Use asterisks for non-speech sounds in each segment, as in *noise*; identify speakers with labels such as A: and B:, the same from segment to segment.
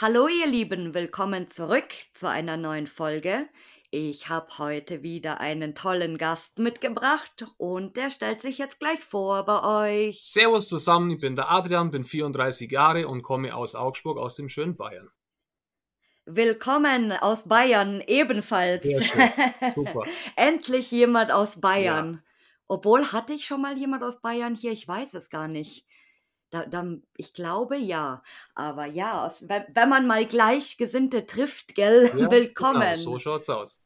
A: Hallo ihr Lieben, willkommen zurück zu einer neuen Folge. Ich habe heute wieder einen tollen Gast mitgebracht und der stellt sich jetzt gleich vor bei euch.
B: Servus zusammen, ich bin der Adrian, bin 34 Jahre und komme aus Augsburg aus dem schönen Bayern.
A: Willkommen aus Bayern ebenfalls.
B: Sehr schön. Super. *laughs*
A: Endlich jemand aus Bayern. Ja. Obwohl, hatte ich schon mal jemand aus Bayern hier? Ich weiß es gar nicht. Da, da, ich glaube ja. Aber ja, aus, wenn, wenn, man mal Gleichgesinnte trifft, gell? Ja, *laughs* Willkommen. Genau,
B: so schaut's aus.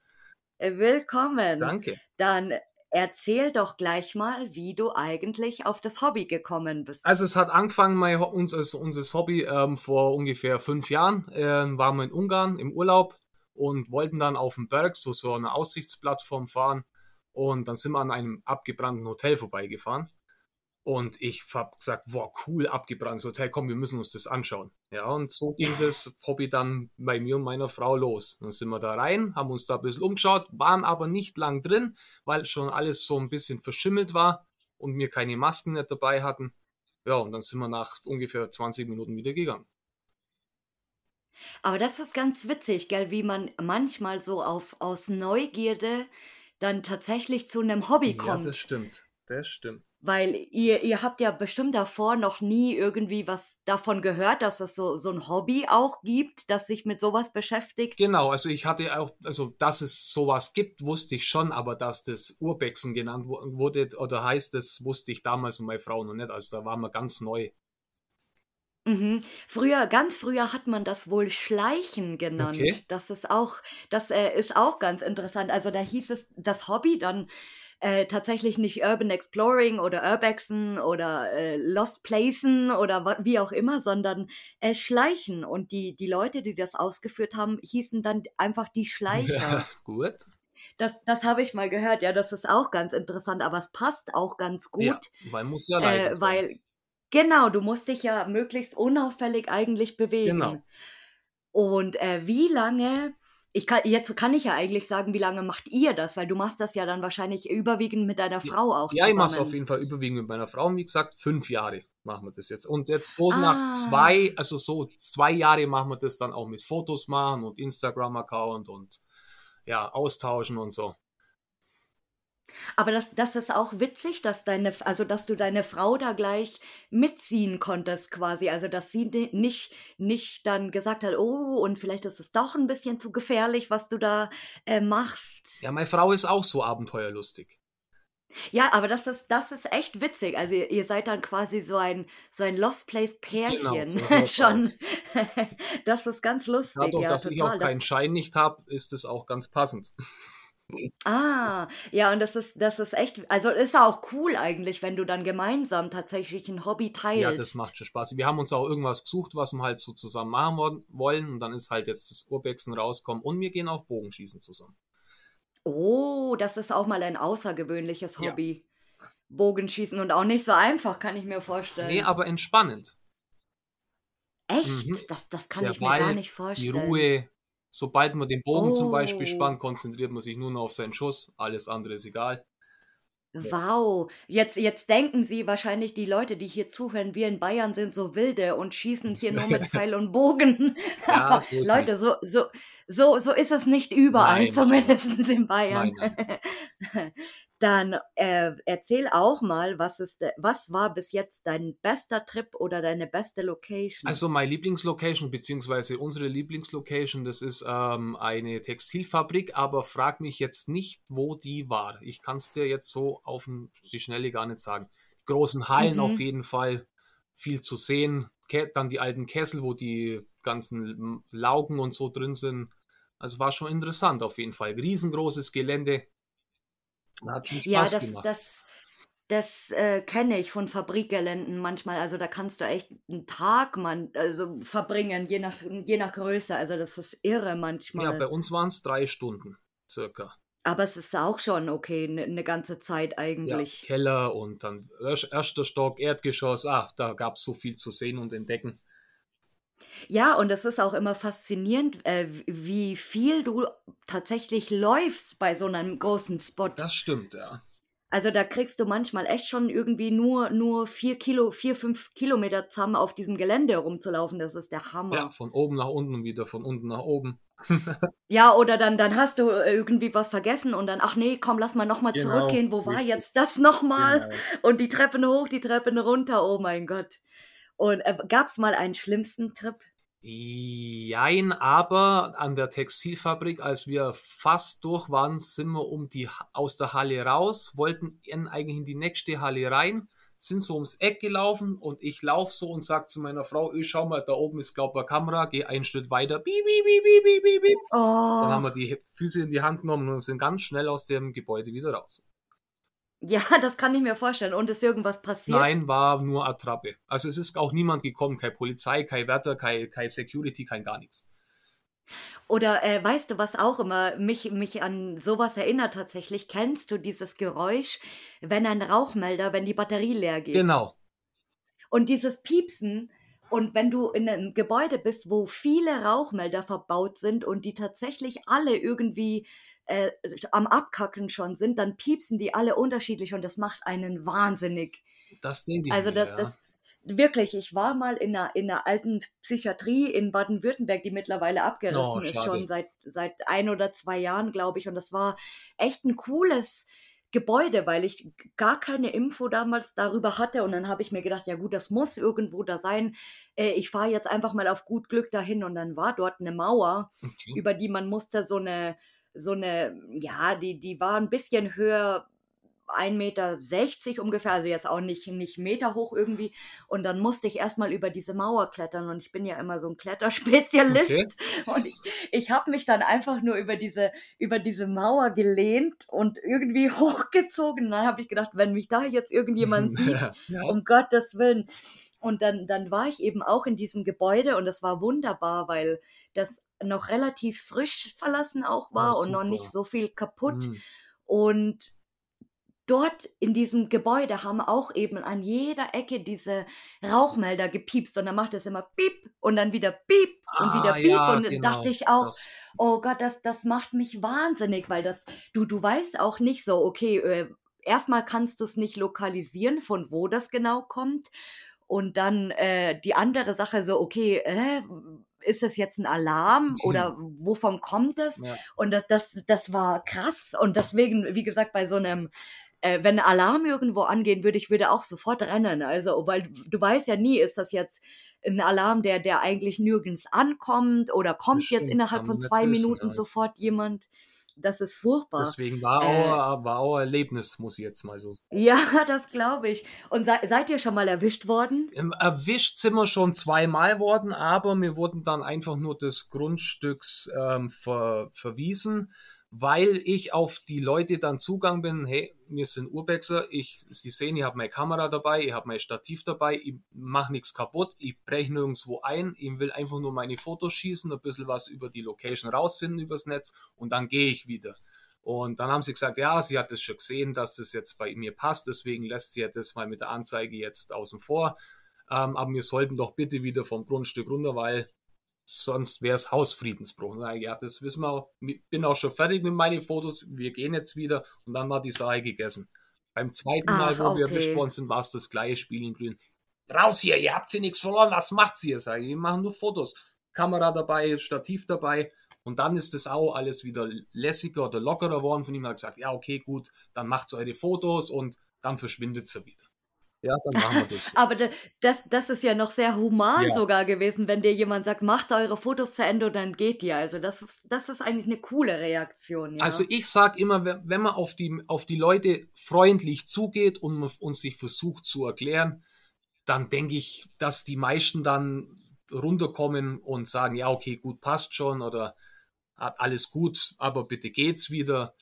A: Äh, willkommen.
B: Danke.
A: Dann erzähl doch gleich mal, wie du eigentlich auf das Hobby gekommen bist.
B: Also es hat angefangen, mein, unser, unser Hobby ähm, vor ungefähr fünf Jahren. Äh, waren wir in Ungarn im Urlaub und wollten dann auf dem Berg so, so eine Aussichtsplattform fahren. Und dann sind wir an einem abgebrannten Hotel vorbeigefahren. Und ich habe gesagt, wow, cool, abgebranntes Hotel, komm, wir müssen uns das anschauen. Ja, und so ging das Hobby dann bei mir und meiner Frau los. Dann sind wir da rein, haben uns da ein bisschen umgeschaut, waren aber nicht lang drin, weil schon alles so ein bisschen verschimmelt war und wir keine Masken nicht dabei hatten. Ja, und dann sind wir nach ungefähr 20 Minuten wieder gegangen.
A: Aber das ist ganz witzig, gell, wie man manchmal so auf, aus Neugierde dann tatsächlich zu einem Hobby kommt.
B: Ja, das stimmt. Das stimmt.
A: Weil ihr, ihr habt ja bestimmt davor noch nie irgendwie was davon gehört, dass es so, so ein Hobby auch gibt, das sich mit sowas beschäftigt.
B: Genau, also ich hatte auch, also dass es sowas gibt, wusste ich schon, aber dass das Urbexen genannt wurde oder heißt, das wusste ich damals und meine Frau noch nicht. Also da waren wir ganz neu.
A: Mhm. Früher, ganz früher hat man das wohl Schleichen genannt. Okay. Das ist auch, das äh, ist auch ganz interessant. Also da hieß es das Hobby dann äh, tatsächlich nicht Urban Exploring oder Urbexen oder äh, Lost Placen oder wie auch immer, sondern äh, Schleichen. Und die, die Leute, die das ausgeführt haben, hießen dann einfach die Schleicher. Ja,
B: gut.
A: Das, das habe ich mal gehört, ja, das ist auch ganz interessant, aber es passt auch ganz gut. Ja,
B: weil muss ja leise
A: äh, Weil, genau, du musst dich ja möglichst unauffällig eigentlich bewegen. Genau. Und äh, wie lange ich kann, jetzt kann ich ja eigentlich sagen, wie lange macht ihr das? Weil du machst das ja dann wahrscheinlich überwiegend mit deiner Frau auch.
B: Ja, zusammen. ich mache es auf jeden Fall überwiegend mit meiner Frau. Und wie gesagt, fünf Jahre machen wir das jetzt. Und jetzt so ah. nach zwei, also so zwei Jahre machen wir das dann auch mit Fotos machen und Instagram-Account und ja, austauschen und so.
A: Aber das, das ist auch witzig, dass deine, also dass du deine Frau da gleich mitziehen konntest, quasi. Also dass sie nicht, nicht dann gesagt hat, oh, und vielleicht ist es doch ein bisschen zu gefährlich, was du da äh, machst.
B: Ja, meine Frau ist auch so abenteuerlustig.
A: Ja, aber das ist, das ist echt witzig. Also ihr, ihr seid dann quasi so ein, so ein Lost Place Pärchen genau, so *laughs* schon. *laughs* das ist ganz lustig.
B: Dadurch,
A: ja,
B: dass total. ich auch keinen Schein nicht habe, ist es auch ganz passend.
A: Ah, ja, und das ist, das ist echt, also ist auch cool eigentlich, wenn du dann gemeinsam tatsächlich ein Hobby teilst.
B: Ja, das macht schon Spaß. Wir haben uns auch irgendwas gesucht, was wir halt so zusammen machen wollen und dann ist halt jetzt das Urbexen rauskommen und wir gehen auch Bogenschießen zusammen.
A: Oh, das ist auch mal ein außergewöhnliches Hobby. Ja. Bogenschießen und auch nicht so einfach, kann ich mir vorstellen.
B: Nee, aber entspannend.
A: Echt? Mhm. Das, das kann Der ich mir Wald, gar nicht vorstellen.
B: Die Ruhe, Sobald man den Bogen oh. zum Beispiel oh. spannt, konzentriert man sich nur noch auf seinen Schuss. Alles andere ist egal.
A: Wow, jetzt, jetzt denken Sie wahrscheinlich, die Leute, die hier zuhören, wir in Bayern sind so wilde und schießen hier nur mit *laughs* Pfeil und Bogen. Ja, Aber so Leute, so, so, so, so ist es nicht überall, nein, zumindest nein. in Bayern. Nein, *laughs* Dann äh, erzähl auch mal, was, ist, was war bis jetzt dein bester Trip oder deine beste Location?
B: Also meine Lieblingslocation, beziehungsweise unsere Lieblingslocation, das ist ähm, eine Textilfabrik, aber frag mich jetzt nicht, wo die war. Ich kann es dir jetzt so auf die Schnelle gar nicht sagen. Großen Hallen mhm. auf jeden Fall, viel zu sehen. Dann die alten Kessel, wo die ganzen Laugen und so drin sind. Also war schon interessant auf jeden Fall. Riesengroßes Gelände, hat schon Spaß
A: ja, das,
B: gemacht.
A: das, das äh, kenne ich von Fabrikgeländen manchmal. Also da kannst du echt einen Tag man, also verbringen, je nach, je nach Größe. Also das ist irre manchmal.
B: Ja, bei uns waren es drei Stunden circa.
A: Aber es ist auch schon okay, eine ne ganze Zeit eigentlich.
B: Ja, Keller und dann erster Stock, Erdgeschoss, ach, da gab es so viel zu sehen und entdecken.
A: Ja, und es ist auch immer faszinierend, äh, wie viel du tatsächlich läufst bei so einem großen Spot.
B: Das stimmt, ja.
A: Also da kriegst du manchmal echt schon irgendwie nur, nur vier Kilo, vier, fünf Kilometer zusammen auf diesem Gelände rumzulaufen. Das ist der Hammer. Ja,
B: von oben nach unten und wieder von unten nach oben. *laughs*
A: ja, oder dann, dann hast du irgendwie was vergessen und dann, ach nee, komm, lass mal nochmal genau, zurückgehen. Wo war jetzt das nochmal? Genau. Und die Treppen hoch, die Treppen runter. Oh mein Gott. Und äh, gab es mal einen schlimmsten Trip?
B: Jein, aber an der Textilfabrik, als wir fast durch waren, sind wir um die, aus der Halle raus, wollten eigentlich in die nächste Halle rein, sind so ums Eck gelaufen und ich laufe so und sage zu meiner Frau, ich schau mal, da oben ist glaube ich eine Kamera, geh einen Schritt weiter, piep, piep, piep, piep, piep, piep. Oh. Dann haben wir die Füße in die Hand genommen und sind ganz schnell aus dem Gebäude wieder raus.
A: Ja, *laughs* das kann ich mir vorstellen. Und ist irgendwas passiert?
B: Nein, war nur Attrappe. Also es ist auch niemand gekommen, keine Polizei, kein Wärter, kein, kein Security, kein gar nichts.
A: Oder äh, weißt du, was auch immer mich, mich an sowas erinnert tatsächlich? Kennst du dieses Geräusch, wenn ein Rauchmelder, wenn die Batterie leer geht?
B: Genau.
A: Und dieses Piepsen, und wenn du in einem Gebäude bist, wo viele Rauchmelder verbaut sind und die tatsächlich alle irgendwie äh, am Abkacken schon sind, dann piepsen die alle unterschiedlich und das macht einen wahnsinnig.
B: Das denke ich.
A: Also das, ja. das wirklich, ich war mal in einer, in einer alten Psychiatrie in Baden-Württemberg, die mittlerweile abgerissen oh, ist, schon seit, seit ein oder zwei Jahren, glaube ich. Und das war echt ein cooles Gebäude, weil ich gar keine Info damals darüber hatte. Und dann habe ich mir gedacht, ja gut, das muss irgendwo da sein. Äh, ich fahre jetzt einfach mal auf gut Glück dahin. Und dann war dort eine Mauer, okay. über die man musste so eine so eine, ja, die, die war ein bisschen höher, 1,60 Meter ungefähr, also jetzt auch nicht, nicht Meter hoch irgendwie. Und dann musste ich erstmal über diese Mauer klettern und ich bin ja immer so ein Kletterspezialist. Okay. *laughs* Und ich, ich habe mich dann einfach nur über diese, über diese Mauer gelehnt und irgendwie *laughs* hochgezogen. Und dann habe ich gedacht, wenn mich da jetzt irgendjemand *laughs* sieht, ja, um Gottes Willen. Und dann, dann war ich eben auch in diesem Gebäude und das war wunderbar, weil das noch relativ frisch verlassen auch war ah, und noch nicht so viel kaputt. Mhm. Und dort in diesem Gebäude haben auch eben an jeder Ecke diese Rauchmelder gepiepst und dann macht es immer piep und dann wieder piep und ah, wieder piep ja, und dann genau, dachte ich auch, das. oh Gott, das, das macht mich wahnsinnig, weil das, du, du weißt auch nicht so, okay, äh, erstmal kannst du es nicht lokalisieren, von wo das genau kommt und dann äh, die andere Sache so, okay, äh, ist das jetzt ein Alarm *laughs* oder wovon kommt es? Ja. Und das, das, das war krass. Und deswegen, wie gesagt, bei so einem, äh, wenn Alarm irgendwo angehen würde, ich würde auch sofort rennen. Also, weil du weißt ja nie, ist das jetzt ein Alarm, der, der eigentlich nirgends ankommt oder kommt Bestimmt, jetzt innerhalb von zwei Minuten ja. sofort jemand das ist furchtbar.
B: Deswegen war äh, auch, war auch Erlebnis, muss ich jetzt mal so sagen.
A: Ja, *laughs* das glaube ich. Und se seid ihr schon mal erwischt worden?
B: Ähm, erwischt sind wir schon zweimal worden, aber wir wurden dann einfach nur des Grundstücks ähm, ver verwiesen weil ich auf die Leute dann Zugang bin, hey, wir sind Urbexer, ich, Sie sehen, ich habe meine Kamera dabei, ich habe mein Stativ dabei, ich mache nichts kaputt, ich breche nirgendwo ein, ich will einfach nur meine Fotos schießen, ein bisschen was über die Location rausfinden übers Netz und dann gehe ich wieder. Und dann haben sie gesagt, ja, sie hat es schon gesehen, dass das jetzt bei mir passt, deswegen lässt sie das mal mit der Anzeige jetzt außen vor. Ähm, aber wir sollten doch bitte wieder vom Grundstück runter, weil sonst wäre es Hausfriedensbruch. Na ja, das wissen wir. Ich bin auch schon fertig mit meinen Fotos. Wir gehen jetzt wieder und dann war die Sache gegessen. Beim zweiten Ach, Mal, wo okay. wir erwischt worden sind, war es das gleiche Spiel in Grün. Raus hier, ihr habt sie nichts verloren, was macht sie hier? Sag ich, wir machen nur Fotos. Kamera dabei, Stativ dabei. Und dann ist das auch alles wieder lässiger oder lockerer geworden. Von ihm hat gesagt, ja, okay, gut, dann macht eure Fotos und dann verschwindet sie wieder. Ja, dann machen wir das.
A: Aber das, das ist ja noch sehr human ja. sogar gewesen, wenn dir jemand sagt, macht eure Fotos zu Ende und dann geht ihr. Also das ist, das ist eigentlich eine coole Reaktion.
B: Ja. Also ich sage immer, wenn man auf die, auf die Leute freundlich zugeht und, und sich versucht zu erklären, dann denke ich, dass die meisten dann runterkommen und sagen, ja, okay, gut, passt schon oder alles gut, aber bitte geht's wieder.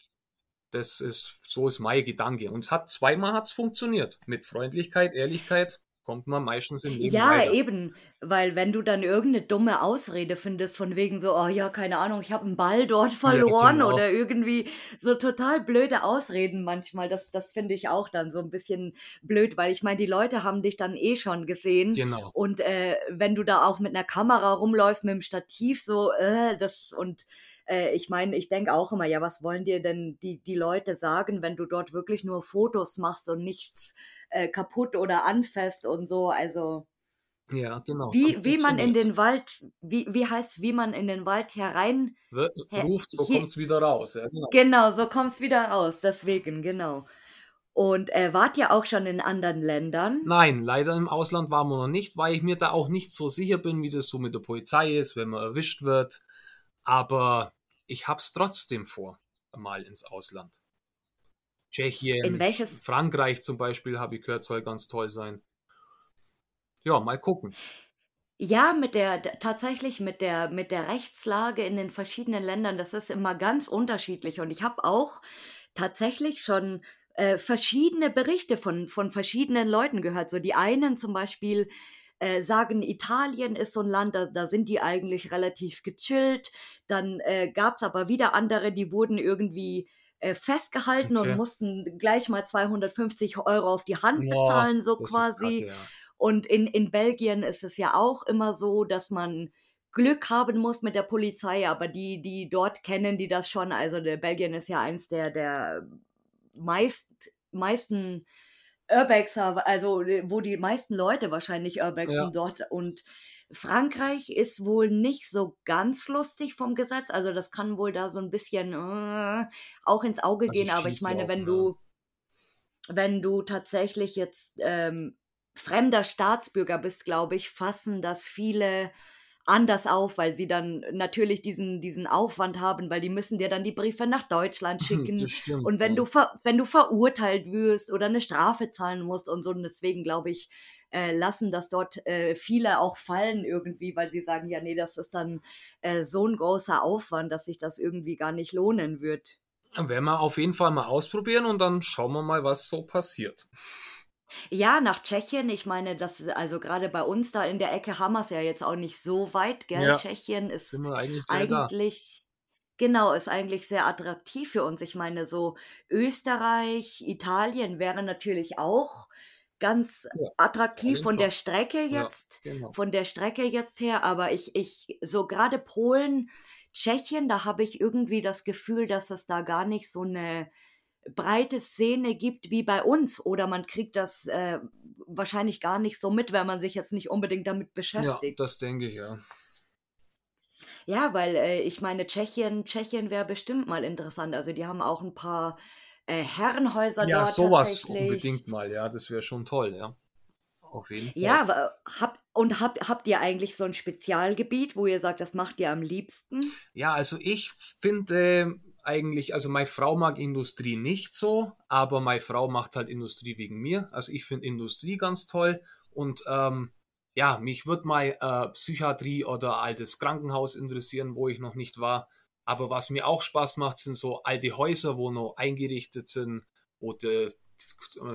B: Das ist, so ist mein Gedanke. Und es hat zweimal hat's funktioniert. Mit Freundlichkeit, Ehrlichkeit. Kommt man meistens im Leben
A: Ja,
B: weiter.
A: eben, weil wenn du dann irgendeine dumme Ausrede findest von wegen so: „Oh ja, keine Ahnung, ich habe einen Ball dort
B: Ja,
A: verloren“
B: genau.
A: oder irgendwie so total blöde Ausreden manchmal. Das das finde ich auch dann so ein bisschen blöd, weil ich meine, die Leute haben dich dann eh schon gesehen
B: Genau.
A: und, äh, wenn du da auch mit einer Kamera rumläufst, mit dem Stativ so, äh, das und, äh, ich meine, ich denke auch immer: „Ja, was wollen dir denn die die Leute sagen, wenn du dort wirklich nur Fotos machst und nichts äh, kaputt oder anfasst und so. Also
B: Ja, genau,
A: wie wie man in den Wald wie wie heißt wie man in den Wald herein he
B: ruft, so
A: hier
B: kommt's wieder raus. Ja, genau.
A: genau, so kommt's wieder raus, deswegen, genau. Und, äh, wart ihr auch schon in anderen Ländern?
B: Nein, leider im Ausland waren wir noch nicht, weil ich mir da auch nicht so sicher bin, wie das so mit der Polizei ist, wenn man erwischt wird. Aber ich habe es trotzdem vor, mal ins Ausland.
A: In
B: Tschechien, Sch
A: welches
B: Frankreich zum Beispiel, habe ich gehört, soll ganz toll sein. Ja, mal gucken.
A: Ja, mit der tatsächlich mit der mit der Rechtslage in den verschiedenen Ländern, das ist immer ganz unterschiedlich. Und ich habe auch tatsächlich schon, äh, verschiedene Berichte von von verschiedenen Leuten gehört. So die einen zum Beispiel, äh, sagen, Italien ist so ein Land, da da sind die eigentlich relativ gechillt. Dann, äh, gab's aber wieder andere, die wurden irgendwie, äh, festgehalten und
B: Okay.
A: mussten gleich mal 250 Euro auf die Hand
B: Boah,
A: bezahlen, so quasi.
B: ja.
A: Und in in Belgien ist es ja auch immer so, dass man Glück haben muss mit der Polizei, aber die die dort kennen die das schon. Also, der Belgien ist ja eins der der meist meisten Urbexer, also, wo die meisten Leute wahrscheinlich
B: Ja,
A: urbexen dort. Und Frankreich ist wohl nicht so ganz lustig vom Gesetz. Also, das kann wohl da so ein bisschen, äh, auch ins Auge
B: also
A: gehen. Aber ich meine, wenn
B: ja.
A: du wenn du tatsächlich jetzt, ähm, fremder Staatsbürger bist, glaube ich, fassen das viele anders auf, weil sie dann natürlich diesen diesen Aufwand haben, weil die müssen dir dann die Briefe nach Deutschland *laughs*
B: Das
A: schicken.
B: stimmt,
A: Und wenn
B: ja.
A: du ver wenn du verurteilt wirst oder eine Strafe zahlen musst und so und deswegen glaube ich, äh, lassen das dort, äh, viele auch fallen irgendwie, weil sie sagen: „Ja, nee, das ist dann, äh, so ein großer Aufwand, dass sich das irgendwie gar nicht lohnen wird.“
B: Dann werden wir auf jeden Fall mal ausprobieren und dann schauen wir mal, was so passiert.
A: Ja, nach Tschechien. Ich meine, das ist also gerade bei uns da in der Ecke haben wir's ja jetzt auch nicht so weit, gell?
B: Ja,
A: Tschechien
B: sind
A: ist
B: wir eigentlich
A: eigentlich genau, ist eigentlich sehr attraktiv für uns. Ich meine, so Österreich, Italien wäre natürlich auch ganz
B: Ja,
A: attraktiv von der. Strecke
B: Ja,
A: jetzt
B: genau.
A: von der Strecke jetzt her, aber ich ich so gerade Polen, Tschechien, da habe ich irgendwie das Gefühl, dass es da gar nicht so 'ne breite Szene gibt wie bei uns oder man kriegt das, äh, wahrscheinlich gar nicht so mit, wenn man sich jetzt nicht unbedingt damit
B: Ja,
A: beschäftigt.
B: das denke ich, ja.
A: Ja, weil, äh, ich meine, Tschechien Tschechien wäre bestimmt mal interessant. Also, die haben auch 'n paar, äh, Herrenhäuser
B: Ja,
A: dort
B: sowas
A: tatsächlich.
B: unbedingt mal, ja, das wäre schon toll, ja. Auf jeden Fall.
A: Ja, habt und habt habt ihr eigentlich so 'n Spezialgebiet, wo ihr sagt, das macht ihr am liebsten?
B: Ja, also ich finde eigentlich, also meine Frau mag Industrie nicht so, aber meine Frau macht halt Industrie wegen mir. Also ich finde Industrie ganz toll und ähm, ja, mich würde mal äh, Psychiatrie oder altes Krankenhaus interessieren, wo ich noch nicht war. Aber was mir auch Spaß macht, sind so alte Häuser, wo noch eingerichtet sind, wo die,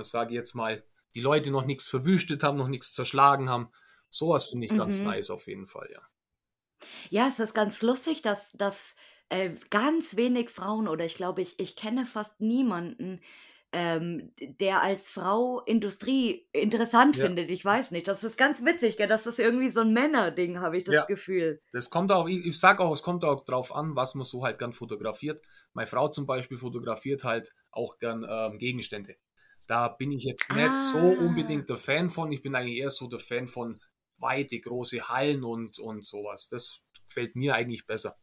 B: sage ich jetzt mal, die Leute noch nichts verwüstet haben, noch nichts zerschlagen haben. Sowas finde ich ganz
A: Mhm.
B: nice auf jeden Fall, ja.
A: Ja, es ist ganz lustig, dass dass, äh, ganz wenig Frauen oder ich glaube, ich ich kenne fast niemanden, ähm, der als Frau Industrie interessant
B: Ja,
A: findet. Ich weiß nicht. Das ist ganz witzig, gell? Das ist irgendwie so 'n Männerding, habe ich das
B: ja.
A: Gefühl.
B: Das kommt auch, ich, ich sag auch, es kommt auch drauf an, was man so halt gern fotografiert. Meine Frau zum Beispiel fotografiert halt auch gern ähm, Gegenstände. Da bin ich jetzt nicht so
A: Ah.
B: unbedingt der Fan von. Ich bin eigentlich eher so der Fan von weite, große Hallen und, und sowas. Das gefällt mir eigentlich besser.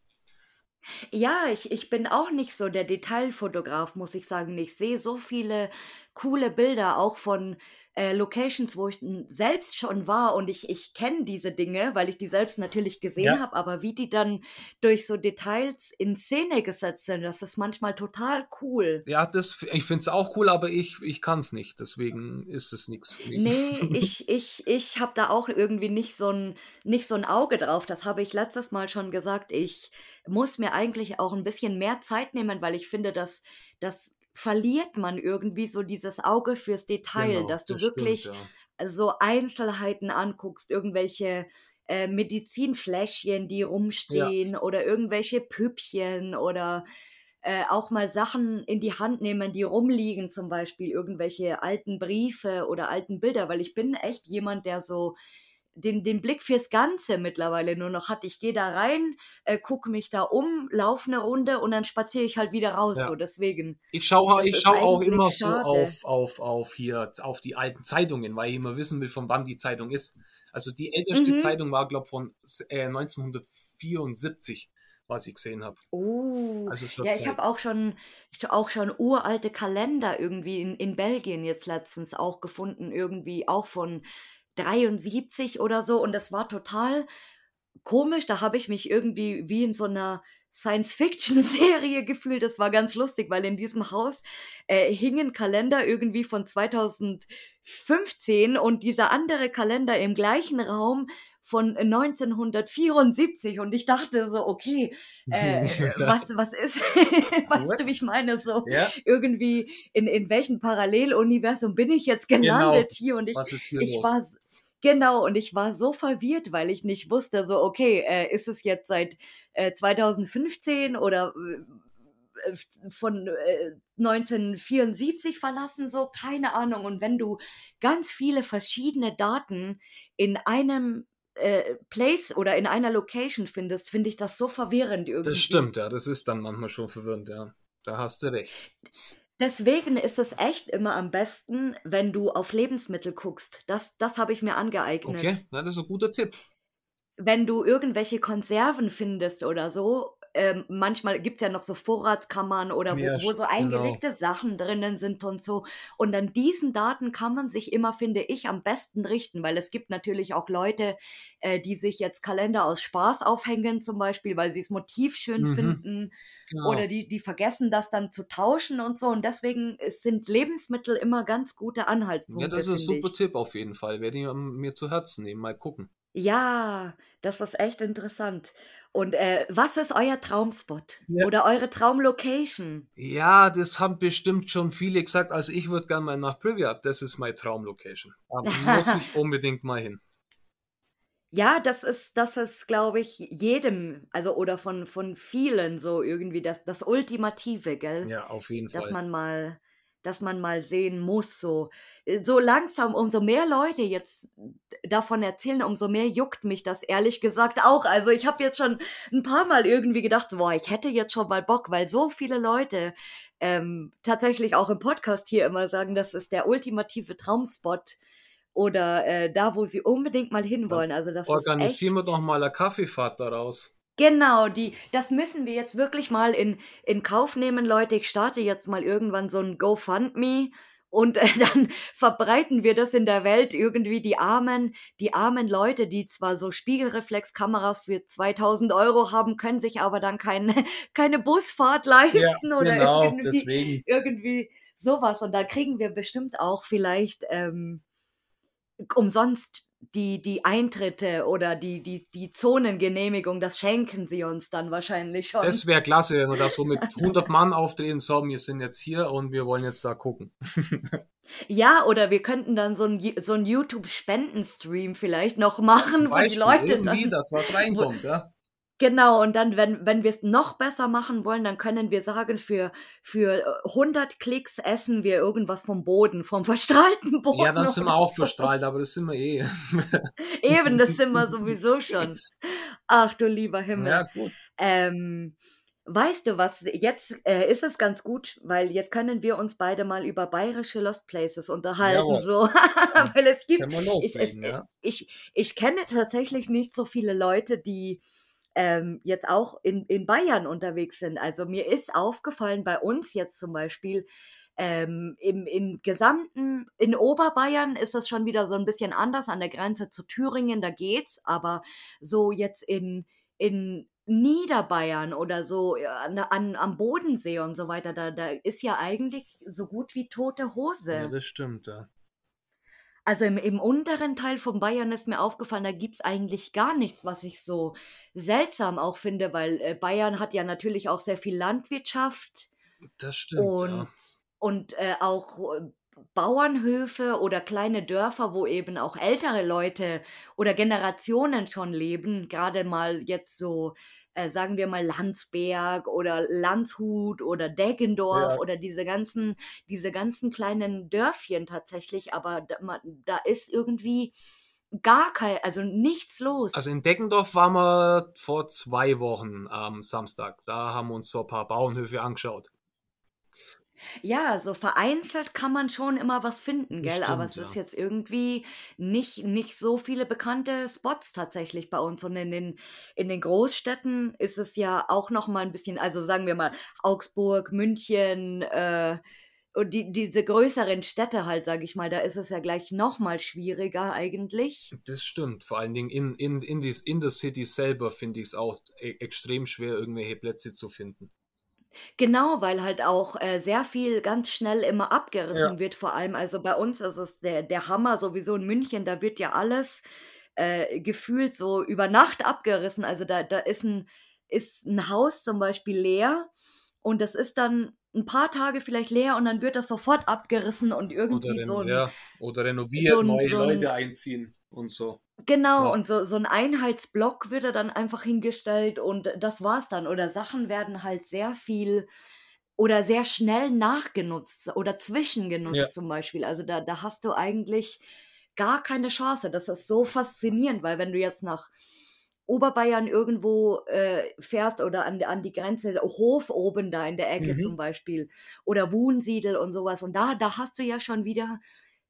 A: Ja, ich ich bin auch nicht so der Detailfotograf, muss ich sagen. Ich sehe so viele coole Bilder auch von, äh, Locations, wo ich selbst schon war und ich ich kenne diese Dinge, weil ich die selbst natürlich
B: Ja.
A: gesehen habe, aber wie die dann durch so Details in Szene gesetzt sind, das ist manchmal total cool.
B: Ja, das, ich finde es auch cool, aber ich, ich kann es nicht. Deswegen ist es nichts für mich.
A: Ne, *laughs* ich ich ich habe da auch irgendwie nicht so 'n nicht so 'n Auge drauf. Das habe ich letztes Mal schon gesagt. Ich muss mir eigentlich auch 'n bisschen mehr Zeit nehmen, weil ich finde, das das verliert man irgendwie so dieses Auge fürs Detail,
B: Genau,
A: dass du
B: das stimmt,
A: wirklich
B: ja.
A: so Einzelheiten anguckst, irgendwelche äh, Medizinfläschchen, die rumstehen ja. oder irgendwelche Püppchen oder äh, auch mal Sachen in die Hand nehmen, die rumliegen, zum Beispiel irgendwelche alten Briefe oder alten Bilder, weil ich bin echt jemand, der so den, den Blick fürs Ganze mittlerweile nur noch hat. Ich gehe da rein, äh, gucke mich da um, laufe eine Runde und dann spaziere ich halt wieder raus. Ja. So deswegen.
B: Ich schaue ich schau auch immer schade. so auf, auf, auf hier auf die alten Zeitungen, weil ich immer wissen will, von wann die Zeitung ist. Also die älteste mhm. Zeitung war, glaube ich, von äh, 1974 was ich gesehen habe.
A: Oh, also ja, ich habe auch schon, auch schon uralte Kalender irgendwie in, in Belgien jetzt letztens auch gefunden, irgendwie auch von 73 oder so. Und das war total komisch. Da habe ich mich irgendwie wie in so einer Science-Fiction-Serie *laughs* gefühlt. Das war ganz lustig, weil in diesem Haus äh, hingen Kalender irgendwie von 2015 und dieser andere Kalender im gleichen Raum von 1974 und ich dachte so, okay, *laughs* äh, was, was ist, *laughs* weißt du, wie ich meine, so ja. irgendwie in, in welchem Paralleluniversum bin ich jetzt gelandet genau. hier und ich, hier ich los? war Genau, und ich war so verwirrt, weil ich nicht wusste, so, okay, äh, ist es jetzt seit äh, 2015 oder äh, von äh, 1974 verlassen, so, keine Ahnung. Und wenn du ganz viele verschiedene Daten in einem äh, Place oder in einer Location findest, finde ich das so verwirrend irgendwie.
B: Das stimmt, ja, das ist dann manchmal schon verwirrend, ja. Da hast du recht.
A: Deswegen ist es echt immer am besten, wenn du auf Lebensmittel guckst. Das, das habe ich mir angeeignet.
B: Okay, das ist ein guter Tipp.
A: Wenn du irgendwelche Konserven findest oder so, ähm, manchmal gibt es ja noch so Vorratskammern oder wo, ja, wo so genau. eingelegte genau. Sachen drinnen sind und so. Und an diesen Daten kann man sich immer, finde ich, am besten richten, weil es gibt natürlich auch Leute, äh, die sich jetzt Kalender aus Spaß aufhängen, zum Beispiel, weil sie das Motiv schön mhm. finden. Genau. Oder die, die vergessen das dann zu tauschen und so. Und deswegen sind Lebensmittel immer ganz gute Anhaltspunkte.
B: Ja, das ist ein super ich. Tipp auf jeden Fall. Werde ich mir zu Herzen nehmen. Mal gucken.
A: Ja, das ist echt interessant. Und äh, was ist euer Traumspot ja. oder eure Traumlocation?
B: Ja, das haben bestimmt schon viele gesagt. Also ich würde gerne mal nach Privat. Das ist meine Traumlocation. Da *laughs* muss ich unbedingt mal hin.
A: Ja, das ist, das ist, glaube ich, jedem, also oder von, von vielen so irgendwie das, das Ultimative, gell?
B: Ja, auf jeden Fall.
A: Dass man mal, dass man mal sehen muss, so. Äh, so langsam, umso mehr Leute jetzt davon erzählen, umso mehr juckt mich das ehrlich gesagt auch. Also ich habe jetzt schon ein paar Mal irgendwie gedacht, boah, ich hätte jetzt schon mal Bock, weil so viele Leute ähm, tatsächlich auch im Podcast hier immer sagen, das ist der ultimative Traumspot oder äh, da, wo sie unbedingt mal hinwollen. Also das
B: Organisieren wir doch mal eine Kaffeefahrt daraus.
A: Genau, die, das müssen wir jetzt wirklich mal in, in Kauf nehmen, Leute. Ich starte jetzt mal irgendwann so ein GoFundMe und äh, *laughs* dann verbreiten wir das in der Welt irgendwie die armen, die armen Leute, die zwar so Spiegelreflexkameras für 2000 Euro haben, können sich aber dann keine, *laughs* keine Busfahrt leisten ja, oder genau, irgendwie, deswegen. irgendwie sowas. Und da kriegen wir bestimmt auch vielleicht ähm, umsonst die, die Eintritte oder die, die, die Zonengenehmigung, das schenken sie uns dann wahrscheinlich schon.
B: Das wäre klasse, wenn wir das so mit *laughs* 100 Mann aufdrehen, so, wir sind jetzt hier und wir wollen jetzt da gucken. *laughs*
A: ja, oder wir könnten dann so ein, so ein YouTube-Spendenstream vielleicht noch machen, wo die Leute
B: dann... das was reinkommt, ja.
A: Genau, und dann, wenn, wenn wir es noch besser machen wollen, dann können wir sagen, für, für 100 Klicks essen wir irgendwas vom Boden, vom *laughs* verstrahlten Boden.
B: Ja, das sind wir auch verstrahlt, aber das sind wir eh. *laughs*
A: Eben, das sind wir sowieso schon. Ach du lieber *laughs* Himmel. Ja, gut. Ähm, weißt du was, jetzt äh, ist es ganz gut, weil jetzt können wir uns beide mal über bayerische Lost Places unterhalten. So. weil es gibt, ich, es, ja? ich, ich kenne tatsächlich nicht so viele Leute, die ähm, jetzt auch in, in Bayern unterwegs sind. Also mir ist aufgefallen, bei uns jetzt zum Beispiel, ähm, im, im gesamten, in Oberbayern ist das schon wieder so ein bisschen anders, an der Grenze zu Thüringen, da geht's, aber so jetzt in, in Niederbayern oder so an, an, am Bodensee und so weiter, da, da ist ja eigentlich so gut wie tote Hose.
B: Ja, das stimmt, ja.
A: Also im, im unteren Teil von Bayern ist mir aufgefallen, da gibt's eigentlich gar nichts, was ich so seltsam auch finde, weil äh, Bayern hat ja natürlich auch sehr viel Landwirtschaft.
B: Das stimmt.
A: Und,
B: ja.
A: und äh, auch Bauernhöfe oder kleine Dörfer, wo eben auch ältere Leute oder Generationen schon leben, gerade mal jetzt so, äh, sagen wir mal Landsberg oder Landshut oder Deggendorf
B: Ja.
A: oder diese ganzen diese ganzen kleinen Dörfchen tatsächlich, aber da ma da ist irgendwie gar kei also nichts los.
B: Also in Deggendorf waren wir vor zwei Wochen am Samstag. Da haben wir uns so ein paar Bauernhöfe angeschaut.
A: Ja, so vereinzelt kann man schon immer was finden, gell? Aber es
B: stimmt,
A: ist
B: ja.
A: jetzt irgendwie nicht nicht so viele bekannte Spots tatsächlich bei uns. Und in den in den Großstädten ist es ja auch noch mal 'n bisschen also, sagen wir mal, Augsburg, München, äh, und die diese größeren Städte halt, sage ich mal, da ist es ja gleich noch mal schwieriger eigentlich.
B: Das stimmt. Vor allen Dingen in, in, in, dies, in der City selber finde ich es auch e extrem schwer, irgendwelche Plätze zu finden.
A: Genau, weil halt auch, äh, sehr viel ganz schnell immer
B: Ja.
A: abgerissen wird, vor allem also, bei uns ist es der der Hammer sowieso in München, da wird ja alles, äh, gefühlt so über Nacht abgerissen. Also, da da ist 'n ist 'n Haus zum Beispiel leer und das ist dann 'n paar Tage vielleicht leer und dann wird das sofort abgerissen und
B: Oder
A: irgendwie so
B: reno
A: 'n
B: ja, oder
A: so
B: renoviert,
A: 'n
B: neue
A: so 'n
B: Leute einziehen und so.
A: Genau,
B: Ja.
A: und so so 'n Einheitsblock wird da dann einfach hingestellt und das war's dann. Oder Sachen werden halt sehr viel oder sehr schnell nachgenutzt oder
B: Ja.
A: zwischengenutzt zum Beispiel. Also, da da hast du eigentlich gar keine Chance. Das ist so faszinierend, weil wenn du jetzt nach Oberbayern irgendwo, äh, fährst oder an an die Grenze Hof oben da in der Ecke
B: Mhm.
A: zum Beispiel oder Wunsiedel und so was und da da hast du ja schon wieder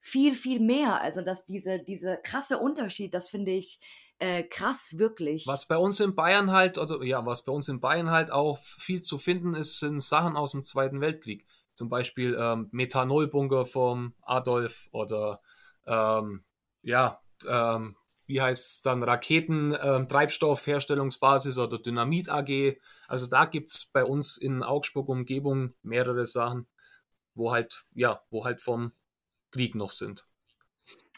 A: viel, viel mehr. Also, dass diese diese krasse Unterschied, das finde ich, äh, krass, wirklich.
B: Was bei uns in Bayern halt oder ja, was bei uns in Bayern halt auch viel zu finden ist, sind Sachen aus dem Zweiten Weltkrieg. Zum Beispiel, ähm, Methanolbunker vom Adolf oder, ähm, ja, ähm, wie heißt's dann, Raketen ähm, Treibstoffherstellungsbasis oder Dynamit AG. Also, da gibt's bei uns in Augsburg Umgebung mehrere Sachen, wo halt ja, wo halt vom Krieg noch sind.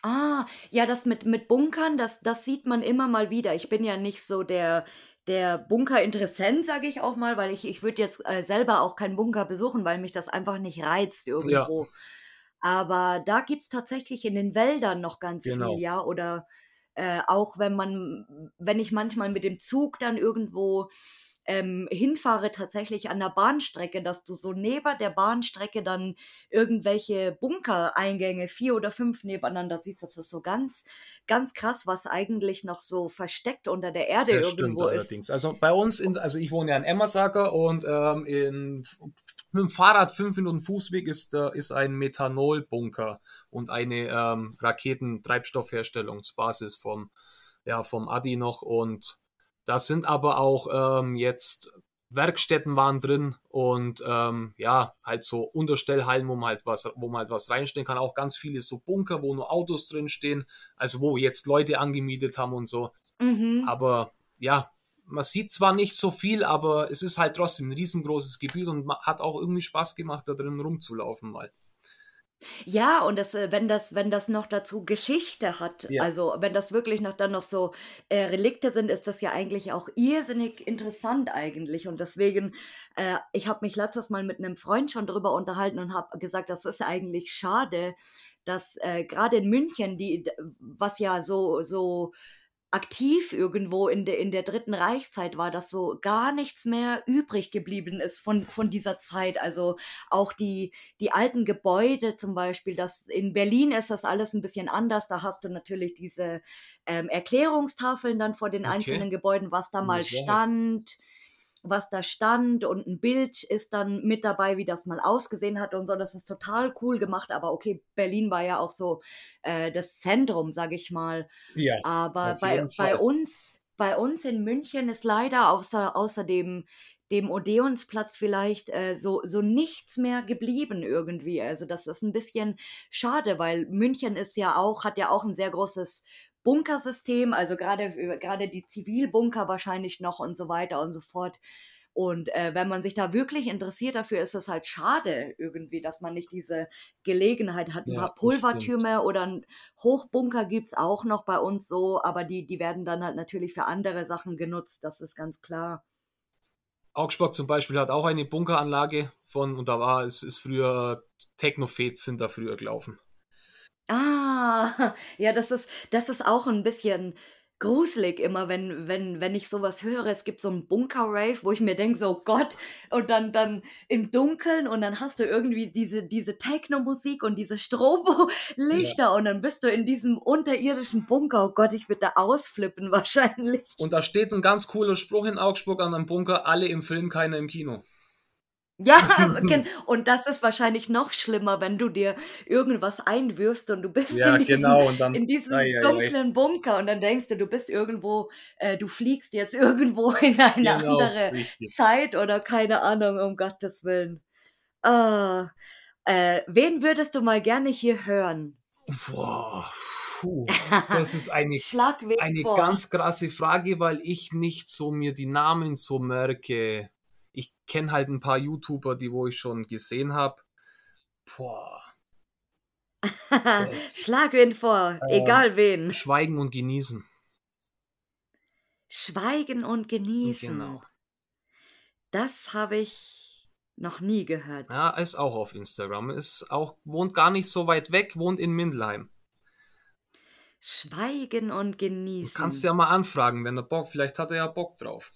A: Ah, ja, das mit mit Bunkern, das das sieht man immer mal wieder. Ich bin ja nicht so der der Bunkerinteressent, sage ich auch mal, weil ich ich würde jetzt, äh, selber auch keinen Bunker besuchen, weil mich das einfach nicht reizt
B: Ja.
A: irgendwo. Aber da gibt's tatsächlich in den Wäldern noch ganz viel,
B: Genau.
A: ja, oder, äh, auch wenn man wenn ich manchmal mit dem Zug dann irgendwo, ähm, hinfahre tatsächlich an der Bahnstrecke, dass du so neben der Bahnstrecke dann irgendwelche Bunkereingänge, 4 oder 5 nebeneinander siehst. Das ist so ganz ganz krass, was eigentlich noch so versteckt unter der Erde
B: Das stimmt
A: irgendwo ist.
B: allerdings. Also, bei uns in also, ich wohne ja in Emmersacker und, ähm, in f mit'm Fahrrad 5 Minuten Fußweg ist äh, ist ein Methanolbunker und eine, ähm, Raketentreibstoffherstellungsbasis vom ja, vom Adi noch und da sind aber auch, ähm, jetzt Werkstätten waren drin und, ähm, ja, halt so Unterstellhallen, wo man halt was wo man halt was reinstellen kann. Auch ganz viele so Bunker, wo nur Autos drinstehen, also, wo jetzt Leute angemietet haben und so.
A: Mhm.
B: Aber ja, man sieht zwar nicht so viel, aber es ist halt trotzdem 'n riesengroßes Gebiet und hat auch irgendwie Spaß gemacht, da drin rumzulaufen mal.
A: Ja, und das, äh wenn das wenn das noch dazu Geschichte hat,
B: Ja.
A: also, wenn das wirklich noch dann noch so, äh, Relikte sind, ist das ja eigentlich auch irrsinnig interessant eigentlich. Und deswegen äh, ich habe mich letztes Mal mit 'nem Freund schon drüber unterhalten und habe gesagt, das ist eigentlich schade, dass, äh, grade in München, die d was ja so so aktiv irgendwo in der in der Dritten Reichszeit war, dass so gar nichts mehr übrig geblieben ist von von dieser Zeit. Also, auch die die alten Gebäude zum Beispiel, das in Berlin ist das alles 'n bisschen anders. Da hast du natürlich diese, ähm, Erklärungstafeln dann vor den
B: Okay.
A: einzelnen Gebäuden, was da mal stand was da stand und 'n Bild ist dann mit dabei, wie das mal ausgesehen hat und so. Das ist total cool gemacht, aber okay, Berlin war ja auch so, äh, das Zentrum, sage ich mal.
B: Ja,
A: Aber bei bei uns bei uns in München ist leider außer außer dem dem Odeonsplatz vielleicht, äh, so so nichts mehr geblieben irgendwie. Also, das ist 'n bisschen schade, weil München ist ja auch hat ja auch 'n sehr großes Bunkersystem, also, grade f grade die Zivilbunker wahrscheinlich noch und so weiter und so fort. Und, äh, wenn man sich da wirklich interessiert dafür, ist es halt schade irgendwie, dass man nicht diese Gelegenheit hat. 'N
B: Ja,
A: paar. Pulvertürme oder 'n Hochbunker gibt's auch noch bei uns so, aber die die werden dann halt natürlich für andere Sachen genutzt, das ist ganz klar.
B: Augsburg zum Beispiel hat auch eine Bunkeranlage von, und da war es ist früher Technofets sind da früher gelaufen.
A: Ah, *laughs* ja, das ist, das ist auch ein bisschen gruselig immer, wenn, wenn, wenn ich sowas höre. Es gibt so einen Bunker-Rave, wo ich mir denke, so Gott, und dann, dann im Dunkeln und dann hast du irgendwie diese, diese Techno-Musik und diese Strobo-Lichter ja. und dann bist du in diesem unterirdischen Bunker. Oh Gott, ich würde da ausflippen *laughs* wahrscheinlich.
B: Und da steht ein ganz cooler Spruch in Augsburg an einem Bunker, alle im Film, keiner im Kino.
A: Ja, *laughs* und das ist wahrscheinlich noch schlimmer, wenn du dir irgendwas einwirfst und du bist
B: ja,
A: in
B: diesem, genau, dann,
A: in diesem ai, ai, dunklen ai. Bunker und dann denkst du, du bist irgendwo, äh, du fliegst jetzt irgendwo *laughs* in eine genau, andere richtig. Zeit oder keine Ahnung, um Gottes Willen. Uh, äh, wen würdest du mal gerne hier hören?
B: Boah, puh, *laughs* das ist eine, eine ganz krasse Frage, weil ich nicht so mir die Namen so merke ich kenne halt ein paar YouTuber, die wo ich schon gesehen habe. Boah. *laughs*
A: Schlag wen vor, äh, egal wen.
B: Schweigen und genießen.
A: Schweigen und genießen. Genau. Das habe ich noch nie gehört.
B: Ja, ist auch auf Instagram. Ist auch, wohnt gar nicht so weit weg, wohnt in Mindlheim.
A: Schweigen und genießen.
B: Du kannst ja mal anfragen, wenn er Bock, vielleicht hat er ja Bock drauf.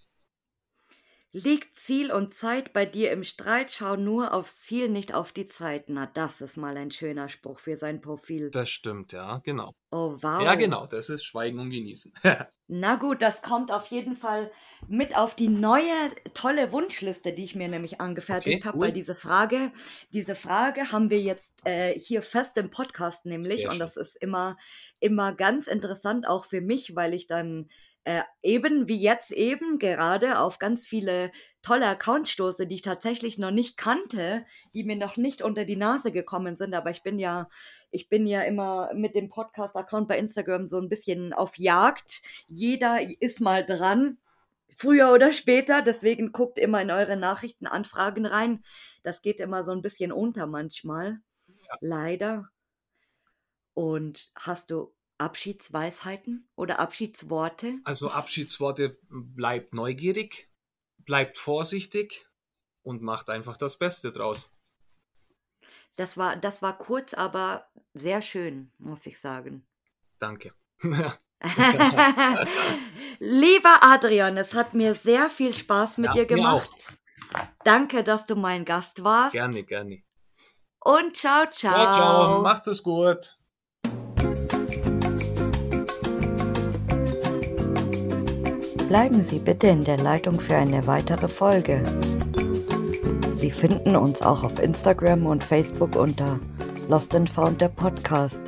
A: Liegt Ziel und Zeit bei dir im Streit, schau nur aufs Ziel, nicht auf die Zeit. Na, das ist mal ein schöner Spruch für sein Profil.
B: Das stimmt, ja, genau.
A: Oh, wow.
B: Ja, genau, das ist Schweigen und Genießen. *laughs*
A: Na gut, das kommt auf jeden Fall mit auf die neue tolle Wunschliste, die ich mir nämlich angefertigt okay, habe, cool. weil diese Frage, diese Frage haben wir jetzt äh, hier fest im Podcast nämlich Sehr und schön. das ist immer immer ganz interessant auch für mich, weil ich dann äh, eben wie jetzt eben gerade auf ganz viele tolle Accounts stoße, die ich tatsächlich noch nicht kannte, die mir noch nicht unter die Nase gekommen sind. Aber ich bin ja, ich bin ja immer mit dem Podcast-Account bei Instagram so ein bisschen auf Jagd. Jeder ist mal dran. Früher oder später, deswegen guckt immer in eure Nachrichtenanfragen rein. Das geht immer so ein bisschen unter manchmal. Ja. Leider. Und hast du Abschiedsweisheiten oder Abschiedsworte?
B: Also Abschiedsworte bleibt neugierig, bleibt vorsichtig und macht einfach das Beste draus.
A: Das war, das war kurz, aber sehr schön, muss ich sagen.
B: Danke. *laughs*
A: Lieber Adrian, es hat mir sehr viel Spaß mit ja, dir gemacht. Danke, dass du mein Gast warst.
B: Gerne, gerne.
A: Und ciao, ciao.
B: Ciao, ciao. Macht es gut.
A: Bleiben Sie bitte in der Leitung für eine weitere Folge. Sie finden uns auch auf Instagram und Facebook unter Lost and Found der Podcast.